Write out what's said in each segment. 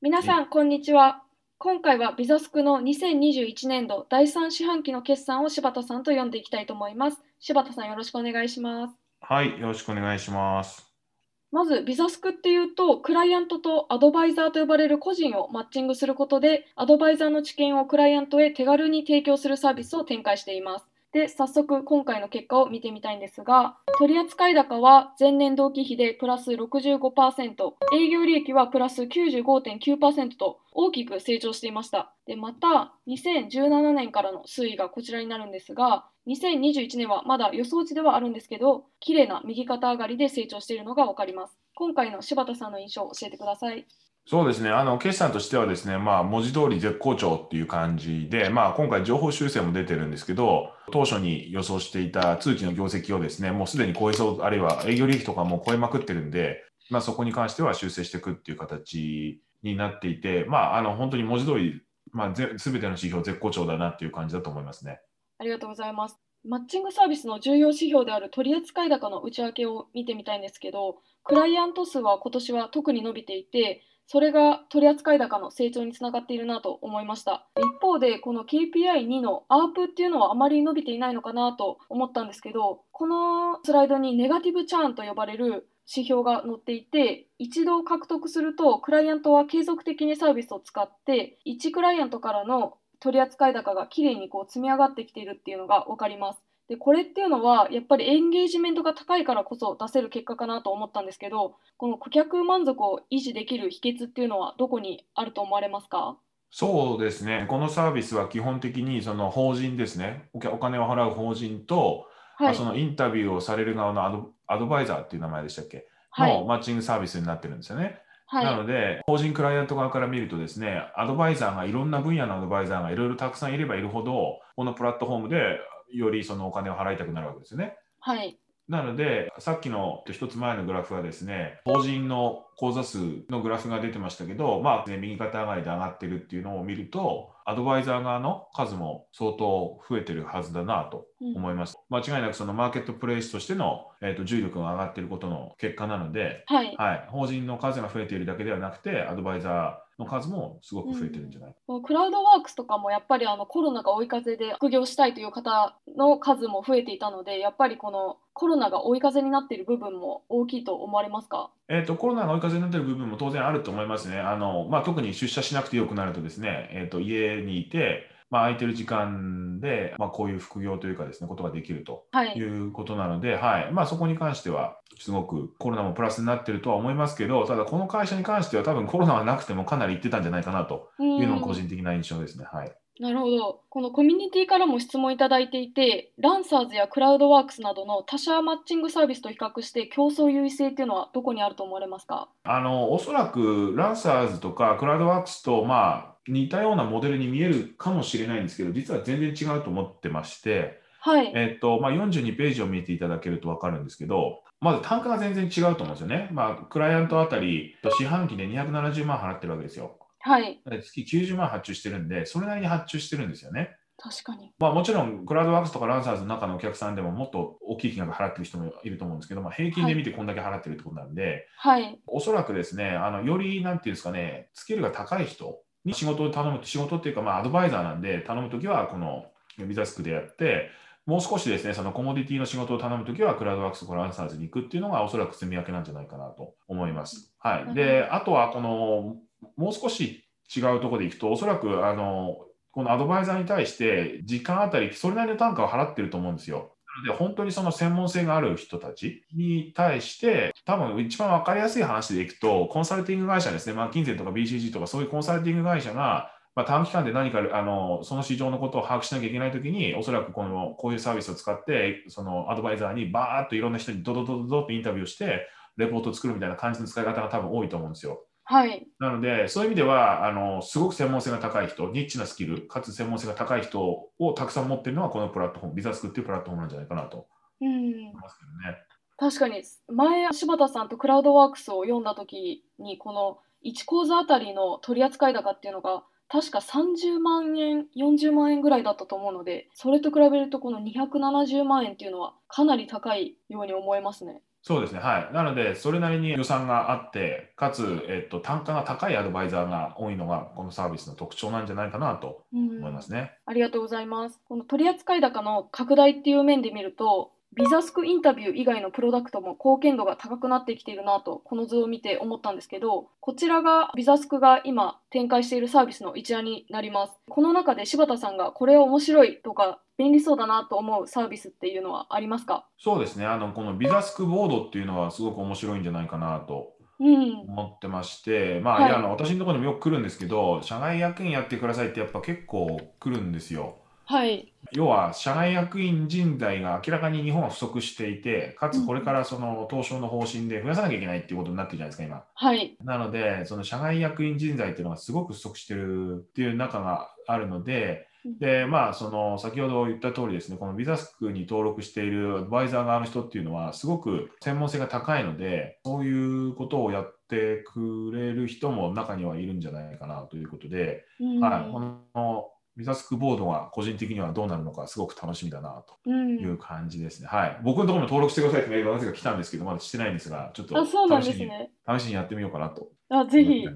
皆さん、こんにちは。今回はビザスクの2021年度第3四半期の決算を柴田さんと読んでいきたいと思います。柴田さん、よろしくお願いします。はい、よろしくお願いします。まず、ビザスクっていうと、クライアントとアドバイザーと呼ばれる個人をマッチングすることで、アドバイザーの知見をクライアントへ手軽に提供するサービスを展開しています。で、早速今回の結果を見てみたいんですが、取扱高は前年同期比でプラス65%、営業利益はプラス95.9%と大きく成長していました。で、また2017年からの推移がこちらになるんですが、2021年はまだ予想値ではあるんですけど、綺麗な右肩上がりで成長しているのがわかります。今回の柴田さんの印象を教えてください。そうですね、あの決算としてはですね、まあ、文字通り絶好調っていう感じで、まあ、今回、情報修正も出てるんですけど、当初に予想していた通期の業績をですね、もうすでに超えそう、あるいは営業利益とかも超えまくってるんで、まあ、そこに関しては修正していくっていう形になっていて、まあ、あの本当に文字通り、まあ、すべての指標絶好調だなっていう感じだと思いますね。ありがとうございます。マッチングサービスの重要指標である取扱高の内訳を見てみたいんですけど、クライアント数は今年は特に伸びていて、それが取扱高の成長につながっているなと思いました。一方で、この KPI2 の ARP っていうのはあまり伸びていないのかなと思ったんですけど、このスライドにネガティブチャーンと呼ばれる指標が載っていて、一度獲得すると、クライアントは継続的にサービスを使って、1クライアントからの取扱高がきれいにこう積み上がってきているっていうのが分かります。でこれっていうのはやっぱりエンゲージメントが高いからこそ出せる結果かなと思ったんですけどこの顧客満足を維持できる秘訣っていうのはどこにあると思われますか？そうですね、このサービスは基本的にその法人ですね、お金を払う法人と、はい、そのインタビューをされる側のアドアドバイザーっていう名前でしたっけ、はい、のマッチングサービスになってるんですよね。はい、なので、法人クライアント側から見るとですね、アドバイザーがいろんな分野のアドバイザーがいろいろたくさんいればいるほど、このプラットフォームでよりそのお金を払いたくなるわけですよね。はい。なので、さっきの一つ前のグラフはですね、法人の口座数のグラフが出てましたけど、まあ、ね、右肩上がりで上がってるっていうのを見ると、アドバイザー側の数も相当増えてるはずだなと思います。うん、間違いなくそのマーケットプレイスとしての、えーと、重力が上がっていることの結果なので、はい、はい、法人の数が増えているだけではなくて、アドバイザーの数もすごく増えてるんじゃない？か、うん、クラウドワークスとかもやっぱりあのコロナが追い風で副業したいという方の数も増えていたのでやっぱりこのコロナが追い風になっている部分も大きいと思われますか？えーと、コロナが追い風になっている部分も当然あると思いますね。あのまあ、特に出社しなくてよくなるとですね、えーと、家にいて、まあ、空いてる時間で、まあ、こういう副業というかですね、ことができるということなので、はい、はい、まあ、そこに関しては、すごくコロナもプラスになってるとは思いますけど、ただこの会社に関しては多分コロナがなくてもかなり行ってたんじゃないかなというのが個人的な印象ですね。はい。なるほど。このコミュニティからも質問いただいていて、ランサーズやクラウドワークスなどの他社マッチングサービスと比較して競争優位性っていうのはどこにあると思われますか？あのおそらくランサーズとかクラウドワークスと、まあ、似たようなモデルに見えるかもしれないんですけど、実は全然違うと思ってまして、はい。えっとまあ、42ページを見ていただけると分かるんですけど、まず単価が全然違うと思うんですよね。まあ、クライアントあたり、四半期で270万払ってるわけですよ。はい。月90万発注してるんで、それなりに発注してるんですよね。確かに。まあ、もちろん、クラウドワークスとかランサーズの中のお客さんでももっと大きい金額払ってる人もいると思うんですけど、まあ、平均で見てこんだけ払ってるってことなんで、はい。おそらくですね、あのより、なんていうんですかね、スキルが高い人に仕事を頼む、仕事っていうか、まあ、アドバイザーなんで、頼むときは、このビザスクでやって、もう少しですね、そのコモディティの仕事を頼むときは、クラウドワークスとかランサーズに行くっていうのが、おそらく積み分けなんじゃないかなと思います。はい。で、あとは、この、もう少し違うところでいくと、おそらく、あの、このアドバイザーに対して、時間あたり、それなりの単価を払ってると思うんですよ。で、本当にその専門性がある人たちに対して、多分一番分かりやすい話でいくと、コンサルティング会社ですね、まあ、金銭とか BCG とか、そういうコンサルティング会社が、まあ、短期間で何かあのその市場のことを把握しなきゃいけないときに、おそらくこのこういうサービスを使って、そのアドバイザーにバーっといろんな人にドドドドドってインタビューして、レポートを作るみたいな感じの使い方が多分多いと思うんですよ。はい。なので、そういう意味では、あのすごく専門性が高い人、ニッチなスキル、かつ専門性が高い人をたくさん持っているのは、このプラットフォーム、ビザスクっていうプラットフォームなんじゃないかなとうん。思いますけどね。確かに前柴田さんとクラウドワークスを読んだ時にこの1講座あたりの取扱高っていうのが確か30万円40万円ぐらいだったと思うのでそれと比べるとこの270万円っていうのはかなり高いように思えますね。そうですね、はい。なので、それなりに予算があって、かつ、えっと、単価が高いアドバイザーが多いのが、このサービスの特徴なんじゃないかなと思いますね。ありがとうございます。この取扱高の拡大っていう面で見ると、ビザスクインタビュー以外のプロダクトも貢献度が高くなってきているなと、この図を見て思ったんですけど、こちらがビザスクが今展開しているサービスの一覧になります。この中で柴田さんがこれは面白いとか便利そうだなと思うサービスっていうのはありますか？そうですね、あのこのビザスクボードっていうのはすごく面白いんじゃないかなとうん。思ってまして、まあ、はいいやあの私のところにもよく来るんですけど、社外役員やってくださいってやっぱ結構来るんですよ。はい。要は社外役員人材が明らかに日本は不足していて、かつこれからその東証の方針で増やさなきゃいけないっていうことになってるじゃないですか、今。はい。なので、その社外役員人材っていうのがすごく不足してるっていう中があるのでうん、で、まあ、その先ほど言った通りですね、このビザスクに登録しているアドバイザー側の人っていうのは、すごく専門性が高いので、そういうことをやってくれる人も中にはいるんじゃないかなということで、うんはい、このビザスクボードが個人的にはどうなるのか、すごく楽しみだなとうんいう感じですね。はい、僕のところにも登録してくださいってメールがなぜか来たんですけど、まだしてないんですが、ちょっとあ、そうなん試しに,、ですね。試しにやってみようかなとあ、ぜひ。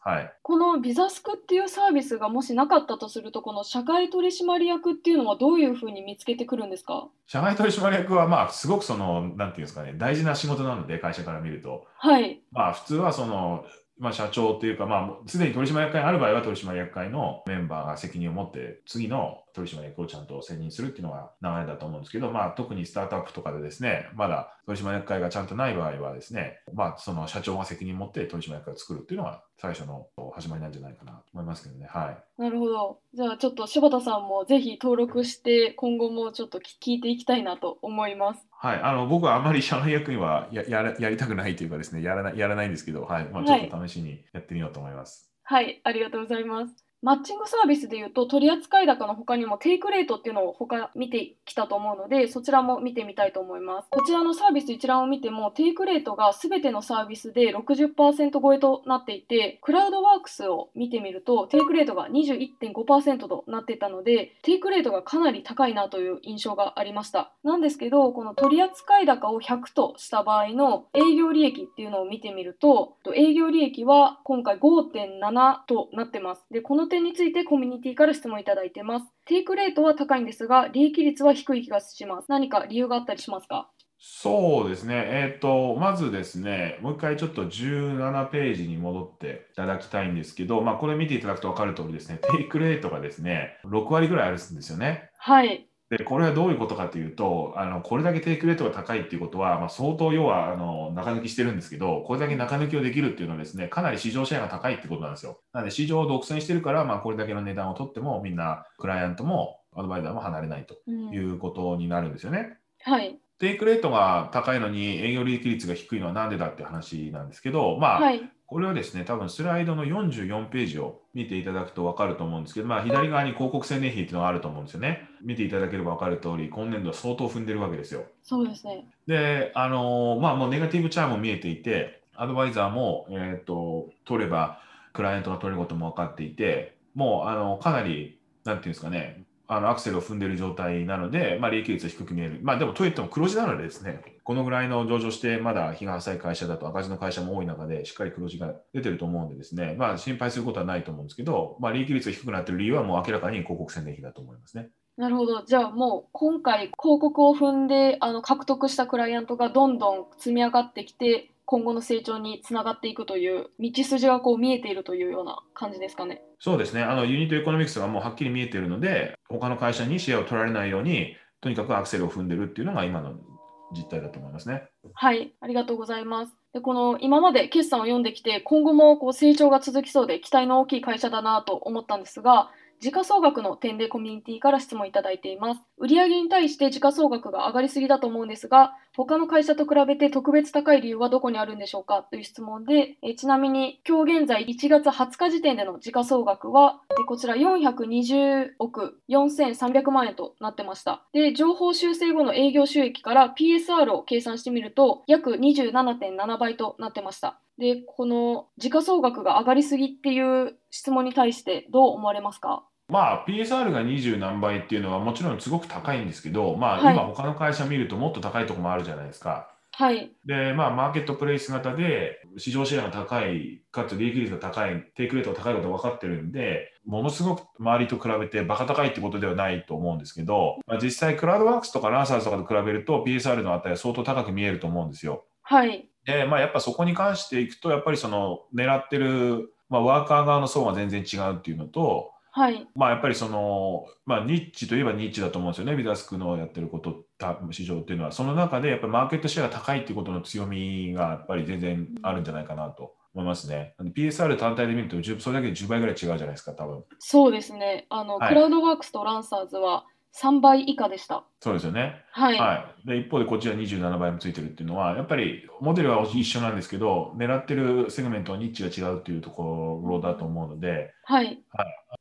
はいこのビザスクっていうサービスがもしなかったとすると、この社外取締役っていうのはどういうふうに見つけてくるんですか？社外取締役は、まあ、すごくその、なんていうんですかね、大事な仕事なので、会社から見ると。はい。まあ、普通はその、まあ、社長というか、まあ、もうすでに取締役会がある場合は、取締役会のメンバーが責任を持って、次の取締役をちゃんと選任するっていうのが流れだと思うんですけど、まあ、特にスタートアップとかでですね、まだ取締役会がちゃんとない場合はですね、まあ、その社長が責任を持って取締役会を作るっていうのが最初の始まりなんじゃないかなと思いますけどね。はい。なるほど。じゃあちょっと柴田さんもぜひ登録して、今後もちょっと聞いていきたいなと思います。はい、あの僕はあんまり社外役員はややらやりたくないというかですね、やらないやらないんですけど、はいまあ、ちょっと試しにやってみようと思います。はい、ありがとうございます。マッチングサービスでいうと取扱高の他にもテイクレートっていうのを他見てきたと思うのでそちらも見てみたいと思います。こちらのサービス一覧を見てもテイクレートが全てのサービスで60%超えとなっていてクラウドワークスを見てみるとテイクレートが21.5%となっていたのでテイクレートがかなり高いなという印象がありました。なんですけどこの取扱高を100とした場合の営業利益っていうのを見てみると営業利益は今回5.7となってます。でこの点についてコミュニティから質問いただいてます。テイクレートは高いんですが利益率は低い気がします。何か理由があったりしますか？そうですね、えっ、と、まずですね、もう一回ちょっと17ページに戻っていただきたいんですけど、まあ、これ見ていただくと分かる通りですね、テイクレートがですね、6割ぐらいあるんですよね。はいで、これはどういうことかというと、あのこれだけテイクレートが高いっていうことは、まあ、相当要はあの中抜きしてるんですけど、これだけ中抜きをできるっていうのはですね、かなり市場シェアが高いってことなんですよ。なので、市場を独占してるから、まあ、これだけの値段を取っても、みんなクライアントもアドバイザーも離れないとうんいうことになるんですよね。はいテイクレートが高いのに営業利益率が低いのはなんでだって話なんですけど、まあ、はいこれはですね、多分スライドの44ページを見ていただくと分かると思うんですけど、まあ、左側に広告宣伝費っていうのがあると思うんですよね。見ていただければ分かる通り、今年度は相当踏んでるわけですよ。そうですねで、あのーまあ、もうネガティブチャームも見えていて、アドバイザーも、えー、と取れば、クライアントが取れることも分かっていて、もうあのかなり、なんていうんですかね、あのアクセルを踏んでいる状態なので、まあ、利益率は低く見える。まあ、でも、といっても黒字なのでですね、このぐらいの上場して、まだ日が浅い会社だと赤字の会社も多い中で、しっかり黒字が出てると思うんでですね、まあ、心配することはないと思うんですけど、まあ、利益率が低くなっている理由はもう明らかに広告宣伝費だと思いますね。なるほど。じゃあもう今回広告を踏んであの獲得したクライアントがどんどん積み上がってきて今後の成長につながっていくという道筋がこう見えているというような感じですかね。そうですね、あのユニットエコノミクスがもうはっきり見えているので、他の会社にシェアを取られないように、とにかくアクセルを踏んでるっていうのが今の実態だと思いますね。はい、ありがとうございます。でこの今まで決算を読んできて今後もこう成長が続きそうで期待の大きい会社だなと思ったんですが時価総額の点でコミュニティから質問いただいています。売上に対して時価総額が上がりすぎだと思うんですが、他の会社と比べて特別高い理由はどこにあるんでしょうかという質問で、えちなみに今日現在1月20日時点での時価総額は、えこちら420億4300万円となってました。で、情報修正後の営業収益から PSR を計算してみると、約27.7倍となってました。で、この時価総額が上がりすぎっていう質問に対してどう思われますか？まあ、PSR が20何倍っていうのはもちろんすごく高いんですけど、まあ、はい今他の会社見るともっと高いところもあるじゃないですか。はい。で、まあ、マーケットプレイス型で、市場シェアが高い、かつ利益率が高い、テイクレートが高いことが分かってるんで、ものすごく周りと比べてバカ高いってことではないと思うんですけど、まあ、実際、クラウドワークスとかランサーズとかと比べると、PSR の値は相当高く見えると思うんですよ。はい。で、まあ、やっぱそこに関していくと、やっぱりその狙ってる、まあ、ワーカー側の層が全然違うっていうのと、はい。まあ、やっぱりその、まあ、ニッチといえばニッチだと思うんですよね、ビザスクのやってること、た市場っていうのは、その中でやっぱりマーケットシェアが高いっていうことの強みがやっぱり全然あるんじゃないかなと思いますね。PSR 単体で見ると、10それだけで10倍ぐらい違うじゃないですか、多分そうですね。あの、はいクラウドワークスとランサーズは3倍以下でした。そうですよね。はい。はい、で一方でこっちは27倍もついてるっていうのは、やっぱりモデルは一緒なんですけど、狙ってるセグメントはニッチが違うっていうところだと思うので、はい。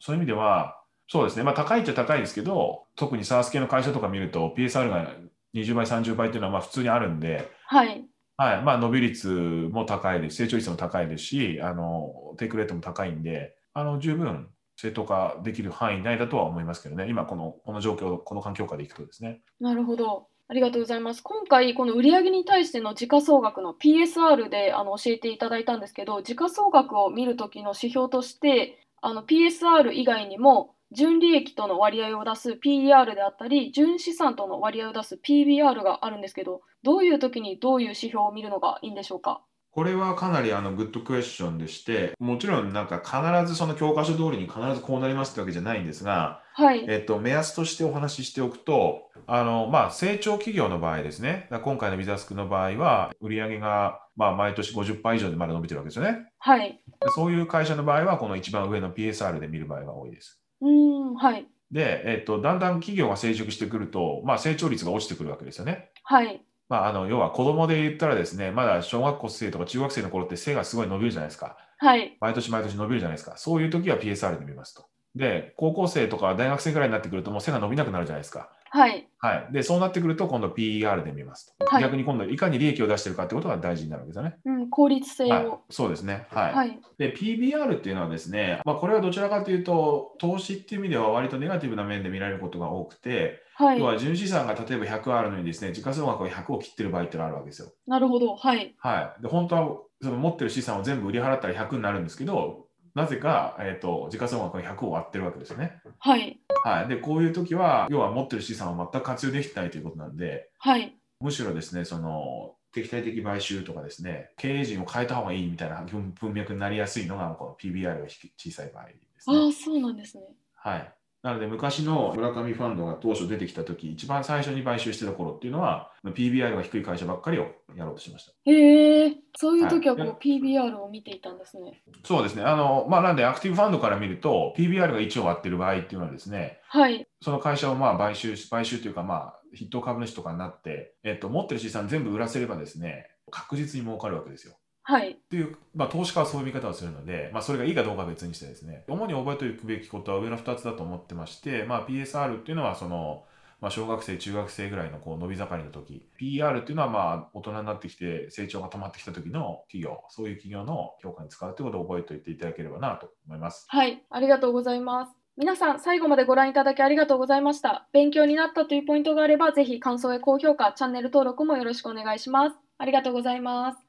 そういう意味では、そうですね、まあ、高いっちゃ高いですけど、特に SARS 系の会社とか見ると、PSR が20倍、30倍っていうのはまあ普通にあるんで、はい。はいまあ、伸び率も高いです、成長率も高いですし、あのテイクレートも高いんで、あの十分正当化できる範囲内だとは思いますけどね、今この、この状況、この環境下でいくとですね。なるほど。ありがとうございます。今回、この売上に対しての時価総額の PSR であの教えていただいたんですけど、時価総額を見るときの指標として、あの PSR 以外にも、純利益との割合を出す PER であったり、純資産との割合を出す PBR があるんですけど、どういうときにどういう指標を見るのがいいんでしょうか？これはかなりあのグッドクエスチョンでして、もちろんなんか必ずその教科書通りに必ずこうなりますってわけじゃないんですが、はい。えっと、目安としてお話ししておくと、あのまあ、成長企業の場合ですね、今回のビザスクの場合は、売上がまあ毎年50%以上でまだ伸びてるわけですよね。はい。でそういう会社の場合は、この一番上の PSR で見る場合が多いです。うーん、はい。で、えっと、だんだん企業が成熟してくると、まあ、成長率が落ちてくるわけですよね。はい。まあ、あの要は子供で言ったらですね、まだ小学校生とか中学生の頃って背がすごい伸びるじゃないですか。はい。毎年毎年伸びるじゃないですか。そういう時は PSR で見ますと。で、高校生とか大学生ぐらいになってくるともう背が伸びなくなるじゃないですか。はい。はい。で、そうなってくると今度 PER で見ますと。はい逆に今度いかに利益を出してるかってことが大事になるわけですよね。うん、効率性はいを。。そうですね。はい。はい。で、PBR っていうのはですね、まあ、これはどちらかというと、投資っていう意味では割とネガティブな面で見られることが多くて、はい要。は純資産が例えば100あるのにですね、時価総額が100を切ってる場合ってのがあるわけですよ。なるほど。はい。はい。で、本当はその持ってる資産を全部売り払ったら100になるんですけど、なぜか、えー、と時価総額が100を割ってるわけですよね。はい。はい。で、こういう時は、要は持ってる資産を全く活用できてないということなんで、はい。むしろですね、その、敵対的買収とかですね、経営陣を変えた方がいいみたいな文文脈になりやすいのが、この PBR が低小さい場合ですね。ああ、そうなんですね。はい。なので、昔の村上ファンドが当初出てきた時一番最初に買収してた頃っていうのは、PBR が低い会社ばっかりをやろうとしました。へえ、そういう時はこうはい PBR を見ていたんですね。そうですね。あの、まあ、なんで、アクティブファンドから見ると、PBR が1を割ってる場合っていうのはですね、はい。その会社をまあ買収し、買収というか、まあ、筆頭株主とかになって、えっと、持ってる資産全部売らせればですね、確実に儲かるわけですよ。はい。っていう、まあ、投資家はそういう見方をするので、まあ、それがいいかどうかは別にしてですね、主に覚えておくべきことは上の2つだと思ってまして、まあ、PSR っていうのは、その、まあ、小学生、中学生ぐらいのこう伸び盛りの時、PR っていうのはまあ大人になってきて成長が止まってきた時の企業、そういう企業の評価に使うということを覚えておいていただければなと思います。はい。ありがとうございます。皆さん、最後までご覧いただきありがとうございました。勉強になったというポイントがあれば、ぜひ感想や高評価、チャンネル登録もよろしくお願いします。ありがとうございます。